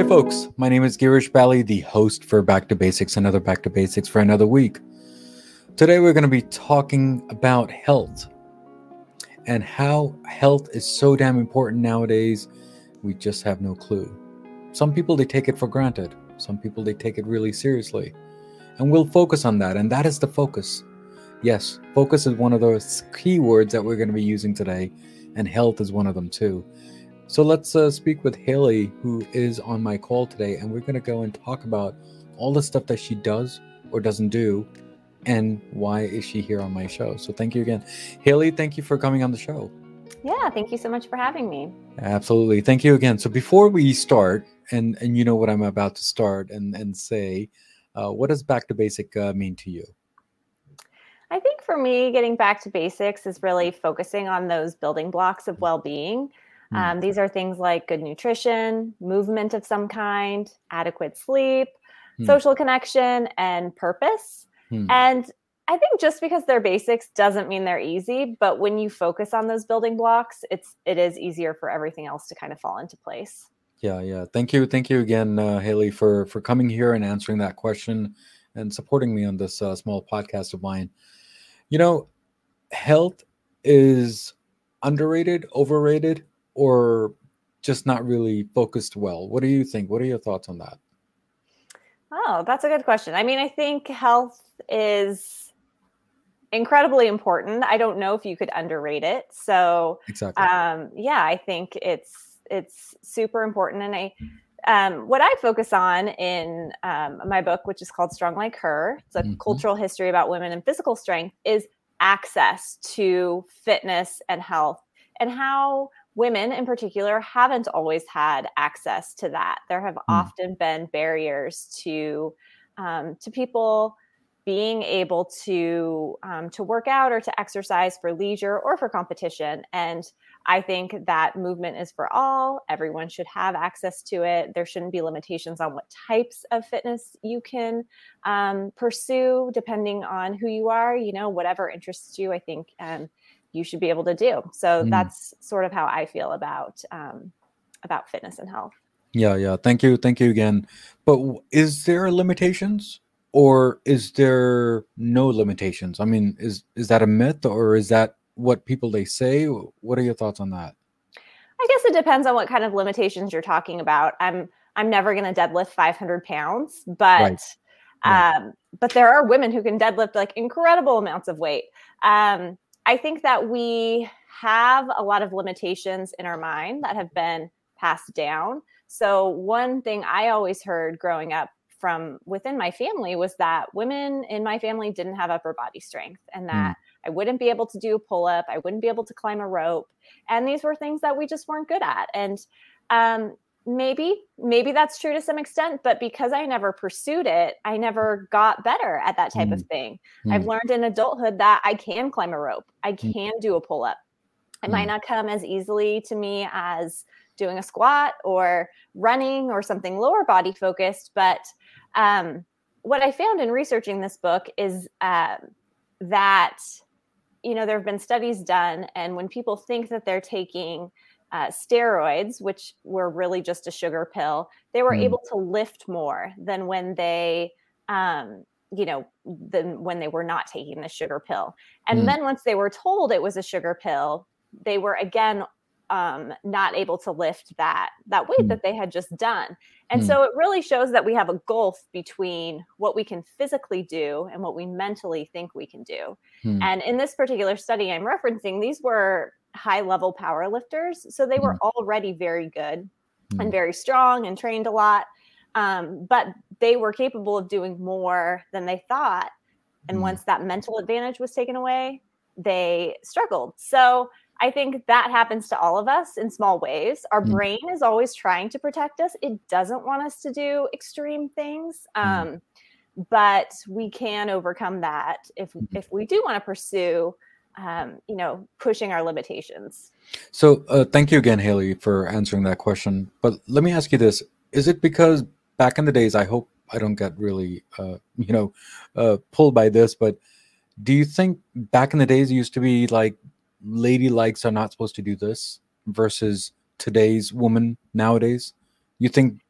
Hi, folks. My name is Girish Bally, the host for Back to Basics, another Back to Basics for another week. Today, we're going to be talking about health and how health is so damn important nowadays. We just have no clue. Some people, they take it for granted, some people, they take it really seriously. And we'll focus on that, and that is the focus. Yes, focus is one of those key words that we're going to be using today, and health is one of them too. So let's uh, speak with Haley, who is on my call today, and we're going to go and talk about all the stuff that she does or doesn't do, and why is she here on my show. So thank you again, Haley. Thank you for coming on the show. Yeah, thank you so much for having me. Absolutely, thank you again. So before we start, and and you know what I'm about to start and and say, uh, what does back to basic uh, mean to you? I think for me, getting back to basics is really focusing on those building blocks of well being. Mm. Um, these are things like good nutrition, movement of some kind, adequate sleep, mm. social connection, and purpose. Mm. And I think just because they're basics doesn't mean they're easy, but when you focus on those building blocks, it's it is easier for everything else to kind of fall into place. Yeah, yeah. Thank you, thank you again, uh, Haley, for for coming here and answering that question and supporting me on this uh, small podcast of mine. You know, health is underrated, overrated or just not really focused well? What do you think? What are your thoughts on that? Oh, that's a good question. I mean, I think health is incredibly important. I don't know if you could underrate it. So, exactly. Um, yeah, I think it's it's super important. And I, um, what I focus on in um, my book, which is called Strong Like Her, it's a mm-hmm. cultural history about women and physical strength, is access to fitness and health and how women in particular haven't always had access to that. There have mm. often been barriers to um, to people being able to um, to work out or to exercise for leisure or for competition. And I think that movement is for all. Everyone should have access to it. There shouldn't be limitations on what types of fitness you can um, pursue, depending on who you are. You know, whatever interests you. I think um, you should be able to do. So mm. that's sort of how I feel about um, about fitness and health. Yeah, yeah. Thank you, thank you again. But is there limitations, or is there no limitations? I mean, is is that a myth, or is that what people they say? What are your thoughts on that? I guess it depends on what kind of limitations you're talking about. I'm I'm never going to deadlift 500 pounds, but right. Um, but there are women who can deadlift like incredible amounts of weight. Um, I think that we have a lot of limitations in our mind that have been passed down. So, one thing I always heard growing up from within my family was that women in my family didn't have upper body strength and that mm. I wouldn't be able to do a pull up, I wouldn't be able to climb a rope. And these were things that we just weren't good at. And um, maybe maybe that's true to some extent but because i never pursued it i never got better at that type mm. of thing mm. i've learned in adulthood that i can climb a rope i mm. can mm. do a pull up it might mm. not come as easily to me as doing a squat or running or something lower body focused but um, what i found in researching this book is uh, that you know there have been studies done and when people think that they're taking uh, steroids, which were really just a sugar pill, they were mm. able to lift more than when they, um, you know, than when they were not taking the sugar pill. And mm. then once they were told it was a sugar pill, they were again um, not able to lift that that weight mm. that they had just done. And mm. so it really shows that we have a gulf between what we can physically do and what we mentally think we can do. Mm. And in this particular study I'm referencing, these were high level power lifters. So they were mm. already very good mm. and very strong and trained a lot. Um, but they were capable of doing more than they thought. And mm. once that mental advantage was taken away, they struggled. So I think that happens to all of us in small ways. Our mm. brain is always trying to protect us. It doesn't want us to do extreme things. Um, but we can overcome that if mm-hmm. if we do want to pursue um, you know, pushing our limitations. So, uh, thank you again, Haley, for answering that question. But let me ask you this: Is it because back in the days? I hope I don't get really, uh, you know, uh, pulled by this. But do you think back in the days it used to be like lady likes are not supposed to do this versus today's woman nowadays? You think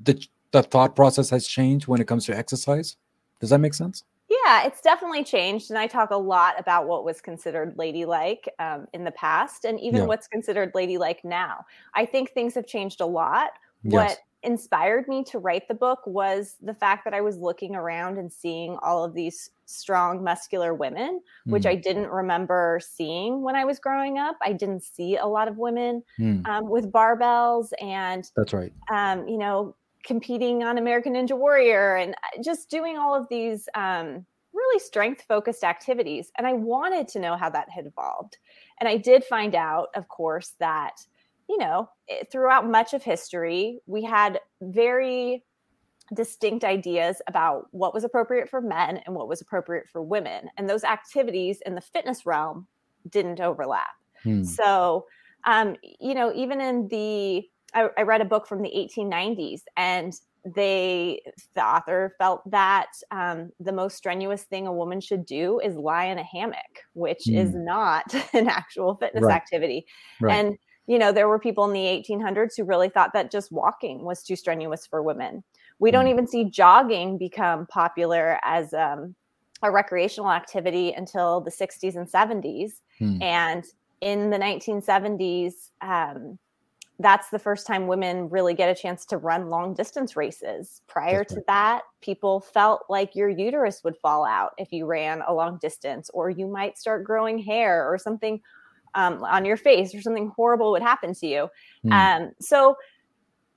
the the thought process has changed when it comes to exercise. Does that make sense? Yeah, it's definitely changed. And I talk a lot about what was considered ladylike um, in the past and even yeah. what's considered ladylike now. I think things have changed a lot. Yes. What inspired me to write the book was the fact that I was looking around and seeing all of these strong, muscular women, mm. which I didn't remember seeing when I was growing up. I didn't see a lot of women mm. um, with barbells and that's right. Um, you know, competing on American Ninja Warrior and uh, just doing all of these um, really strength focused activities. And I wanted to know how that had evolved. And I did find out, of course, that, you know, eh, throughout much of history, we had very distinct ideas about what was appropriate for men and what was appropriate for women. And those activities in the fitness realm didn't overlap. Hmm. So, um, you know, even in the I, I read a book from the 1890s and they the author felt that um, the most strenuous thing a woman should do is lie in a hammock which mm. is not an actual fitness right. activity right. and you know there were people in the 1800s who really thought that just walking was too strenuous for women we mm. don't even see jogging become popular as um, a recreational activity until the 60s and 70s mm. and in the 1970s um, that's the first time women really get a chance to run long distance races. Prior to that, people felt like your uterus would fall out if you ran a long distance, or you might start growing hair or something um, on your face, or something horrible would happen to you. Mm. Um, so,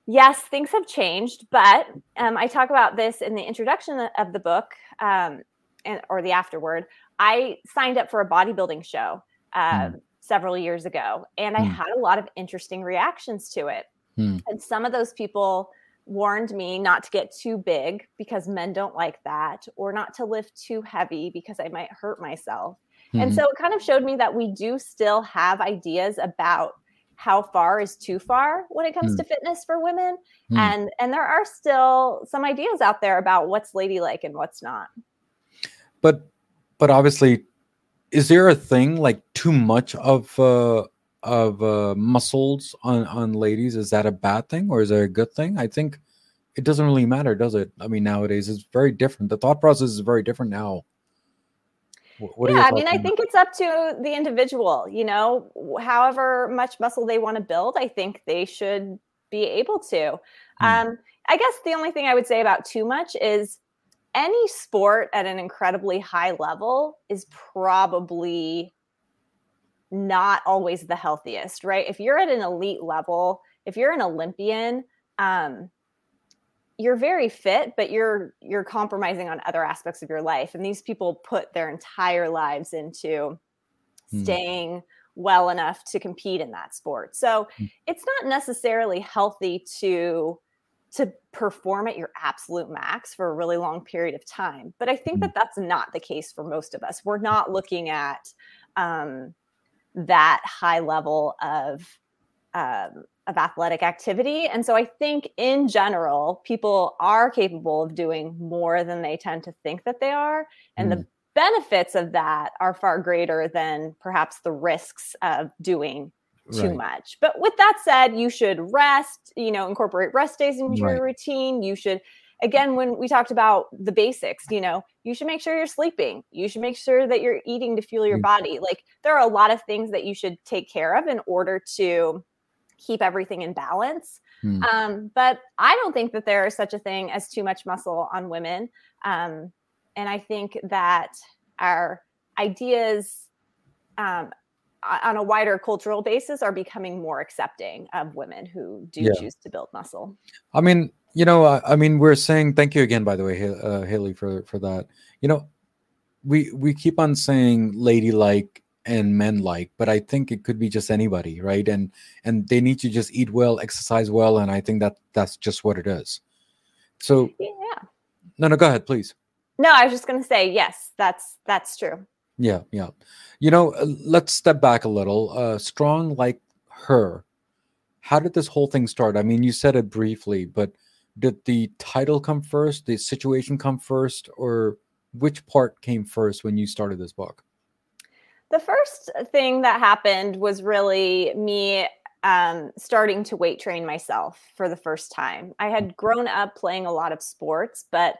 yes, things have changed, but um, I talk about this in the introduction of the book um, and, or the afterword. I signed up for a bodybuilding show. Mm several years ago, and I mm. had a lot of interesting reactions to it. Mm. And some of those people warned me not to get too big because men don't like that, or not to lift too heavy because I might hurt myself. Mm-hmm. And so it kind of showed me that we do still have ideas about how far is too far when it comes mm. to fitness for women mm. and and there are still some ideas out there about what's ladylike and what's not but but obviously is there a thing like too much of uh of uh muscles on on ladies is that a bad thing or is it a good thing i think it doesn't really matter does it i mean nowadays it's very different the thought process is very different now what yeah, I mean, I think it's up to the individual. You know, however much muscle they want to build, I think they should be able to. Hmm. Um, I guess the only thing I would say about too much is any sport at an incredibly high level is probably not always the healthiest, right? If you're at an elite level, if you're an Olympian, um, you're very fit, but you're you're compromising on other aspects of your life. And these people put their entire lives into hmm. staying well enough to compete in that sport. So hmm. it's not necessarily healthy to to perform at your absolute max for a really long period of time. But I think that mm. that's not the case for most of us. We're not looking at um, that high level of um, of athletic activity, and so I think in general, people are capable of doing more than they tend to think that they are, and mm. the benefits of that are far greater than perhaps the risks of doing too right. much. But with that said, you should rest, you know, incorporate rest days into right. your routine. You should again when we talked about the basics, you know, you should make sure you're sleeping. You should make sure that you're eating to fuel your mm. body. Like there are a lot of things that you should take care of in order to keep everything in balance. Hmm. Um, but I don't think that there is such a thing as too much muscle on women. Um, and I think that our ideas um, on a wider cultural basis are becoming more accepting of women who do yeah. choose to build muscle. I mean, you know, I, I, mean, we're saying thank you again, by the way, uh, Haley, for for that. You know, we we keep on saying ladylike and men like, but I think it could be just anybody, right? And and they need to just eat well, exercise well, and I think that that's just what it is. So yeah. No, no, go ahead, please. No, I was just going to say yes. That's that's true. Yeah, yeah. You know, uh, let's step back a little. Uh, strong like her. How did this whole thing start? I mean, you said it briefly, but did the title come first, the situation come first, or which part came first when you started this book? The first thing that happened was really me um, starting to weight train myself for the first time. I had grown up playing a lot of sports, but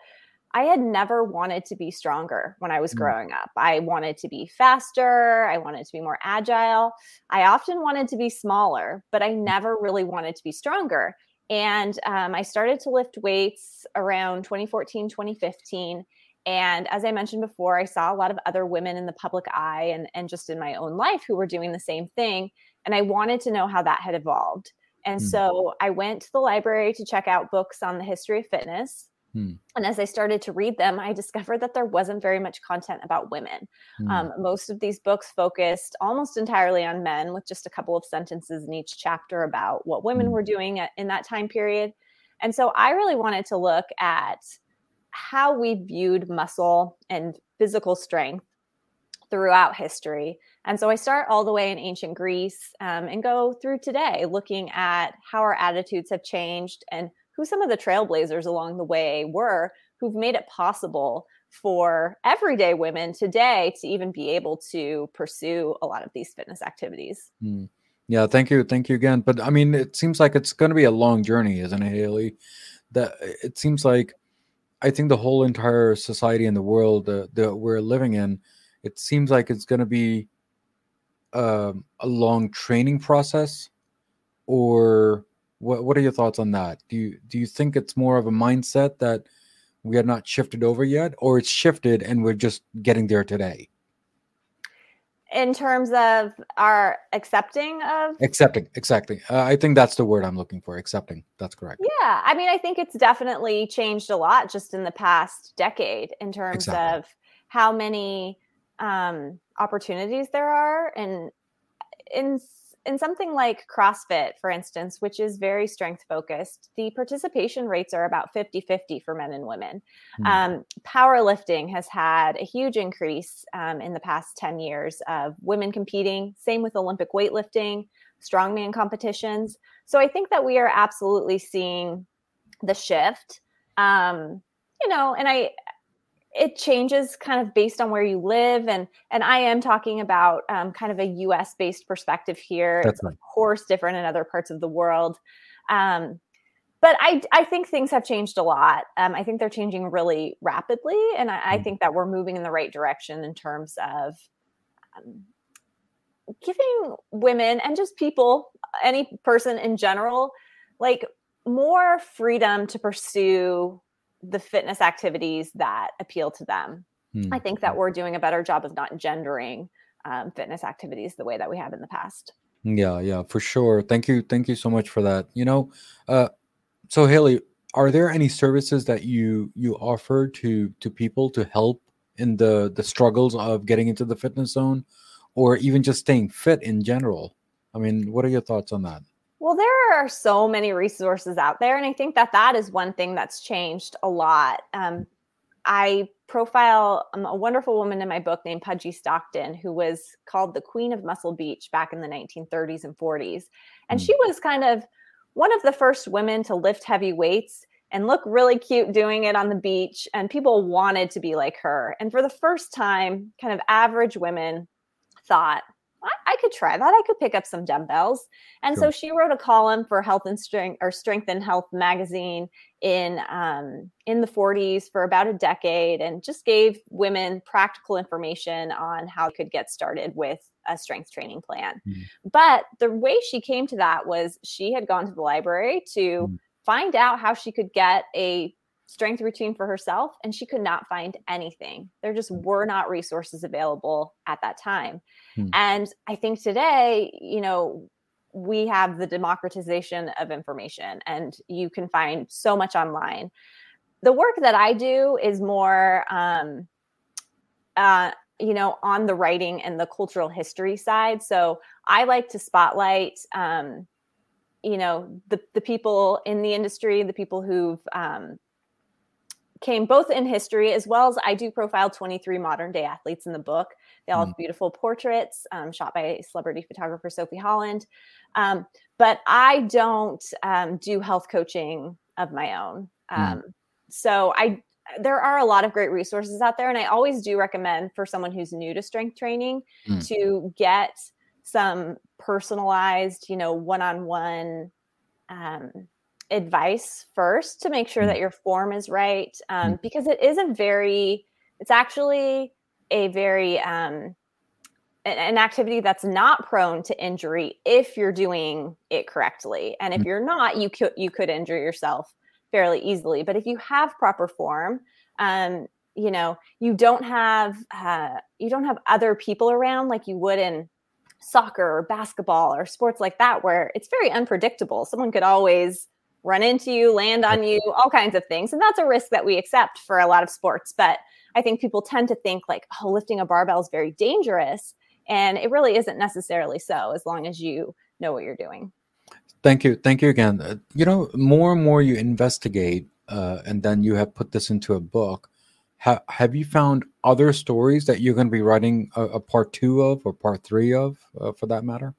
I had never wanted to be stronger when I was mm. growing up. I wanted to be faster. I wanted to be more agile. I often wanted to be smaller, but I mm. never really wanted to be stronger. And um, I started to lift weights around 2014, 2015. And as I mentioned before, I saw a lot of other women in the public eye and, and just in my own life who were doing the same thing. And I wanted to know how that had evolved. And mm. so I went to the library to check out books on the history of fitness. Hmm. And as I started to read them, I discovered that there wasn't very much content about women. Hmm. Um, most of these books focused almost entirely on men, with just a couple of sentences in each chapter about what women hmm. were doing at, in that time period. And so I really wanted to look at how we viewed muscle and physical strength throughout history. And so I start all the way in ancient Greece um, and go through today, looking at how our attitudes have changed and who some of the trailblazers along the way were who've made it possible for everyday women today to even be able to pursue a lot of these fitness activities. Mm. Yeah, thank you, thank you again. But I mean, it seems like it's going to be a long journey, isn't it, Haley? That it seems like I think the whole entire society in the world that we're living in, it seems like it's going to be um, a long training process, or what What are your thoughts on that? Do you do you think it's more of a mindset that we are not shifted over yet, or it's shifted and we're just getting there today? In terms of our accepting of accepting, exactly. Uh, I think that's the word I'm looking for. Accepting. That's correct. Yeah, I mean, I think it's definitely changed a lot just in the past decade in terms exactly. of how many um, opportunities there are, and in in something like CrossFit, for instance, which is very strength focused, the participation rates are about 50 50 for men and women. Mm. Um, powerlifting has had a huge increase um, in the past 10 years of women competing, same with Olympic weightlifting, strongman competitions. So I think that we are absolutely seeing the shift. Um, you know, and I, it changes kind of based on where you live and and i am talking about um, kind of a us based perspective here That's it's right. of course different in other parts of the world um, but I, I think things have changed a lot. Um, I think they're changing really rapidly, and I, I, mm. think that we're moving in the right direction in terms of um, giving women and just people, any person in general, like more freedom to pursue the fitness activities that appeal to them. Hmm. I think that we're doing a better job of not gendering um, fitness activities the way that we have in the past. Yeah, yeah, for sure. Thank you, thank you so much for that. You know, uh, so Haley, are there any services that you you offer to to people to help in the the struggles of getting into the fitness zone, or even just staying fit in general? I mean, what are your thoughts on that? Well, there are so many resources out there. And I think that that is one thing that's changed a lot. Um, I profile um, a wonderful woman in my book named Pudgy Stockton, who was called the Queen of Muscle Beach back in the 1930s and 40s. And mm. she was kind of one of the first women to lift heavy weights and look really cute doing it on the beach. And people wanted to be like her. And for the first time, kind of average women thought, I, I could try that. I could pick up some dumbbells. And sure. so she wrote a column for Health and Strength or Strength and Health magazine in um, in the 40s for about a decade, and just gave women practical information on how they could get started with a strength training plan. Mm. But the way she came to that was she had gone to the library to mm. find out how she could get a strength routine for herself and she could not find anything. There just hmm. were not resources available at that time. Hmm. And I think today, you know, we have the democratization of information and you can find so much online. The work that I do is more um uh you know on the writing and the cultural history side. So I like to spotlight um you know the the people in the industry, the people who've um, came both in history as well as I do profile 23 modern day athletes in the book. They all mm. have beautiful portraits um, shot by celebrity photographer Sophie Holland. Um, but I don't um, do health coaching of my own. Mm. So I there are a lot of great resources out there, and I always do recommend for someone who's new to strength training mm. to get some personalized, you know, one-on-one um, advice first to make sure mm. that your form is right, um, mm. because it is a very, it's actually a very um, an activity that's not prone to injury if you're doing it correctly and if mm. you're not you could you could injure yourself fairly easily but if you have proper form um you know you don't have uh, you don't have other people around like you would in soccer or basketball or sports like that where it's very unpredictable someone could always run into you land on you all kinds of things. And that's a risk that we accept for a lot of sports. But i think people tend to think like oh lifting a barbell is very dangerous. And it really isn't necessarily so as long as you know what you're doing. Thank you. Thank you again. Uh, you know more and more you investigate uh, and then you have put this into a book ha- have you found other stories that you're going to be writing a, a, part two of or part three of uh, for that matter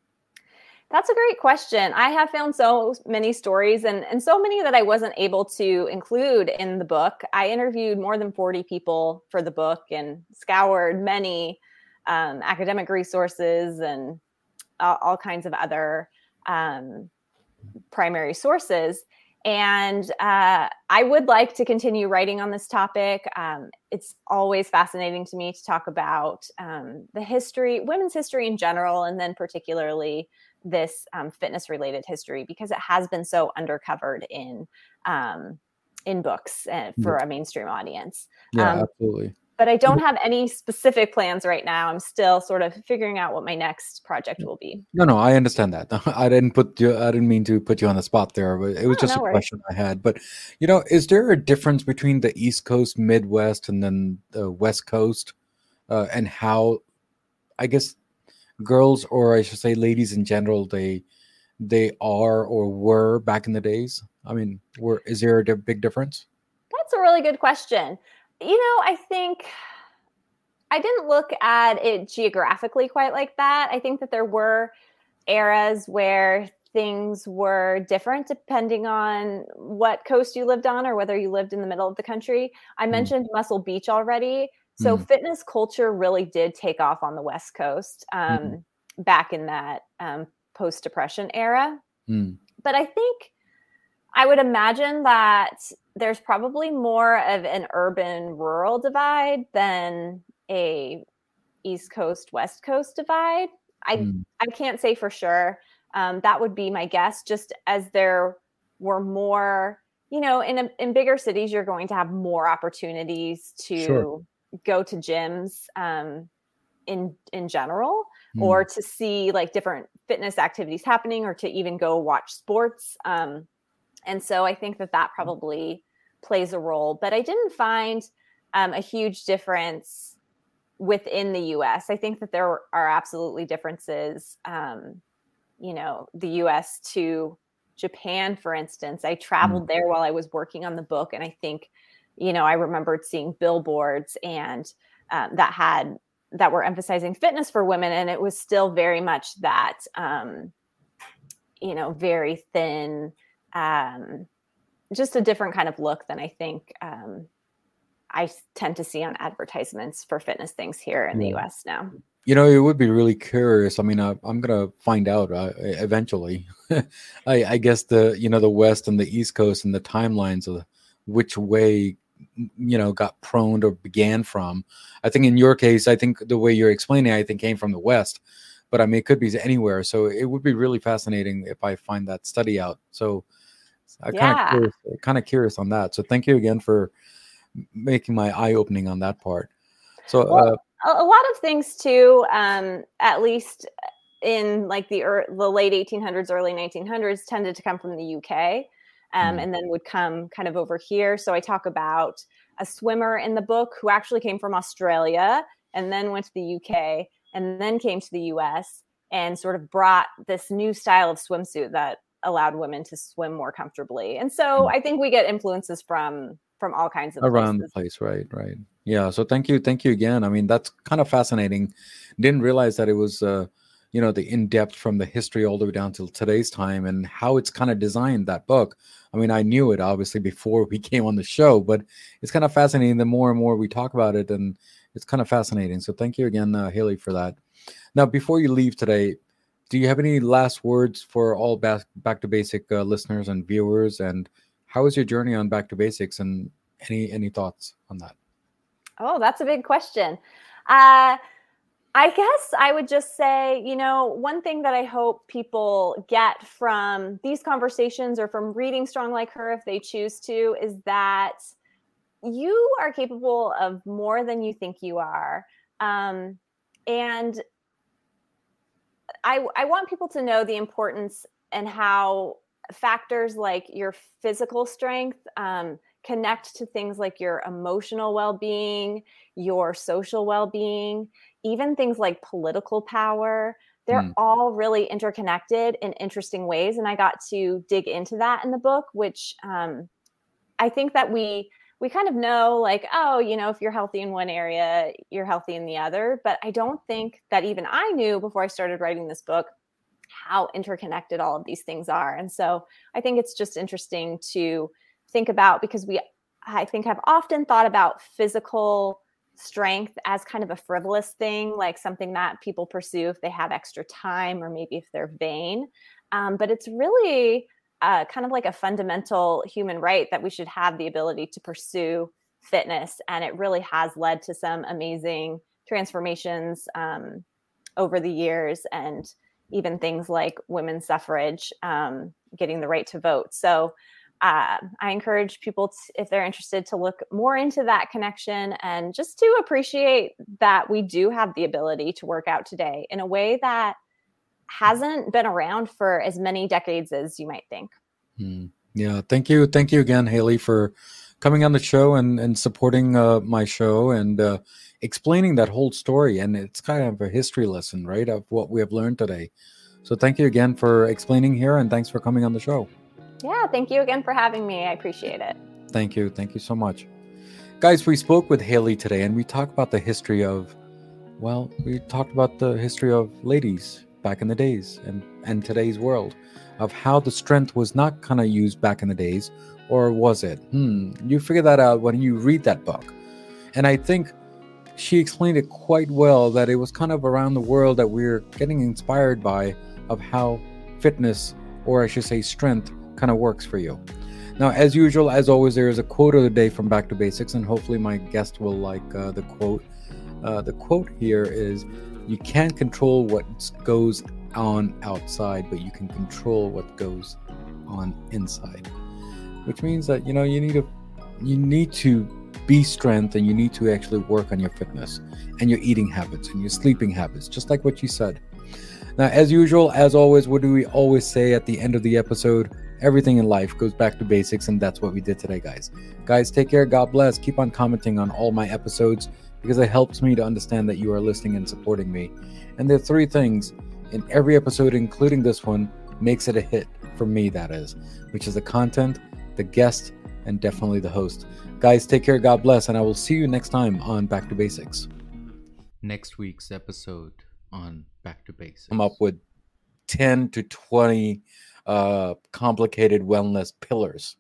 that's a great question. I have found so many stories and, and so many that I wasn't able to include in the book. I interviewed more than 40 people for the book and scoured many um, academic resources and all, all kinds of other um, primary sources. And uh, I would like to continue writing on this topic. Um, it's always fascinating to me to talk about um, the history, women's history in general, and then particularly this um, fitness related history because it has been so undercovered in um, in books uh, for a mainstream audience. Yeah, um, absolutely but I don't have any specific plans right now. I'm still sort of figuring out what my next project will be. No, no, I understand that. I didn't put you. I didn't mean to put you on the spot there, but it was oh, just no a question I had. But you know, is there a difference between the East Coast, Midwest, and then the West Coast, uh, and how, I guess, girls or I should say, ladies in general, they they are or were back in the days? I mean, were is there a big difference? That's a really good question you know, I think I didn't look at it geographically quite like that. I think that there were eras where things were different depending on what coast you lived on or whether you lived in the middle of the country. I mm. mentioned Muscle Beach already. So mm. fitness culture really did take off on the West Coast um, mm. back in that um, post depression era. Mm. But I think I would imagine that there's probably more of an urban rural divide than a East Coast West Coast divide. I mm. I can't say for sure. Um, that would be my guess. Just as there were more, you know, in a, in bigger cities, you're going to have more opportunities to sure. Go to gyms um, in in general, mm. or to see like different fitness activities happening, or to even go watch sports. Um, and so I think that that mm. probably plays a role. But I didn't find um, a huge difference within the US. I think that there are absolutely differences, um, you know, the US to Japan, for instance. I traveled mm. there while I was working on the book. And I think, you know, I remembered seeing billboards and um, that had that were emphasizing fitness for women and it was still very much that um, you know very thin um, just a different kind of look than I think um, I tend to see on advertisements for fitness things here in the US now. You know, it would be really curious. I mean, I, am gonna find out uh, eventually. I, I, guess the you know the West and the East Coast and the timelines of which way you know got prone or began from. I think in your case, I think the way you're explaining, I think came from the West, but I mean it could be anywhere. So it would be really fascinating if I find that study out. So I kind of curious, kind of curious on that. So thank you again for making my eye opening on that part. So well, uh, a lot of things too, um, at least in like the er- the late 1800s, early 1900s, tended to come from the UK, um, mm. and then would come kind of over here. So I talk about a swimmer in the book who actually came from Australia and then went to the UK and then came to the US and sort of brought this new style of swimsuit that allowed women to swim more comfortably. And so mm. I think we get influences from from all kinds of around places. the place, right? Right. Yeah. So thank you, thank you again. I mean, that's kind of fascinating. Didn't realize that it was uh, you know, the in depth from the history all the way down till today's time and how it's kind of designed that book. I mean, I knew it obviously before we came on the show, but it's kind of fascinating. The more and more we talk about it, and it's kind of fascinating. So thank you again, uh, Haley, for that. Now, before you leave today, do you have any last words for all back, back to basic uh, listeners and viewers? And how is your journey on back to basics? And any any thoughts on that? Oh, that's a big question. Uh, I guess I would just say, you know, one thing that I hope people get from these conversations or from reading Strong Like Her, if they choose to, is that you are capable of more than you think you are. Um, and I, I want people to know the importance and how factors like your physical strength um, connect to things like your emotional well being, your social well being even things like political power, they're mm. all really interconnected in interesting ways. And I got to dig into that in the book, which um, I think that we we kind of know like oh you know if you're healthy in one area you're healthy in the other but i don't think that even i knew before i started writing this book how interconnected all of these things are and so i think it's just interesting to think about because we i think have often thought about physical strength as kind of a frivolous thing, like something that people pursue if they have extra time or maybe if they're vain. Um, but it's really uh, kind of like a fundamental human right that we should have the ability to pursue fitness. And it really has led to some amazing transformations um, over the years and even things like women's suffrage, um, getting the right to vote. So uh, I encourage people, if they're interested, to look more into that connection and just to appreciate that we do have the ability to work out today in a way that hasn't been around for as many decades as you might think. Mm, yeah, thank you, thank you again, Haley, for coming on the show and and supporting uh, my show and uh, explaining that whole story. And it's kind of a history lesson, right, of what we have learned today. So thank you again for explaining here, and thanks for coming on the show. Yeah, thank you again for having me. I appreciate it. Thank you. Thank you so much. Guys, we spoke with Haley today and we talked about the history of, well, we talked about the history of ladies back in the days and, and today's world, of how the strength was not kind of used back in the days, or was it? Hmm, you figure that out when you read that book. And I think she explained it quite well that it was kind of around the world that we're getting inspired by of how fitness, or I should say strength, kind of works for you. Now, as usual, as always, there is a quote of the day from Back to Basics, and hopefully my guest will like uh, the quote. Uh, the quote here is You can't control what goes on outside, but you can control what goes on inside. Which means that, you know, you need to you need to be strength and you need to actually work on your fitness and your eating habits and your sleeping habits, just like what you said. Now, as usual, as always, what do we always say at the end of the episode? Everything in life goes back to basics, and that's what we did today, guys. Guys, take care. God bless. Keep on commenting on all my episodes because it helps me to understand that you are listening and supporting me. And there are three things in every episode, including this one, makes it a hit for me, that is, which is the content, the guest, and definitely the host. Guys, take care. God bless. And I will see you next time on Back to Basics. Next week's episode on Back to Basics. I'm up with 10 to 20 uh, complicated wellness pillars,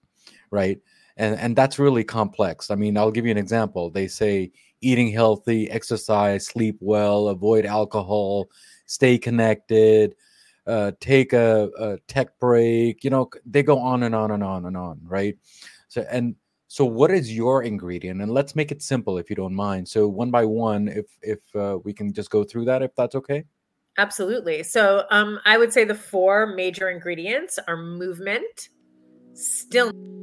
right? And and that's really complex. I mean, I'll give you an example. They say eating healthy, exercise, sleep well, avoid alcohol, stay connected, uh, take a, a tech break. You know, they go on and on and on and on, right? So and so, what is your ingredient? And let's make it simple, if you don't mind. So, one by one, if if uh, we can just go through that, if that's okay. Absolutely. So um, I would say the four major ingredients are movement, stillness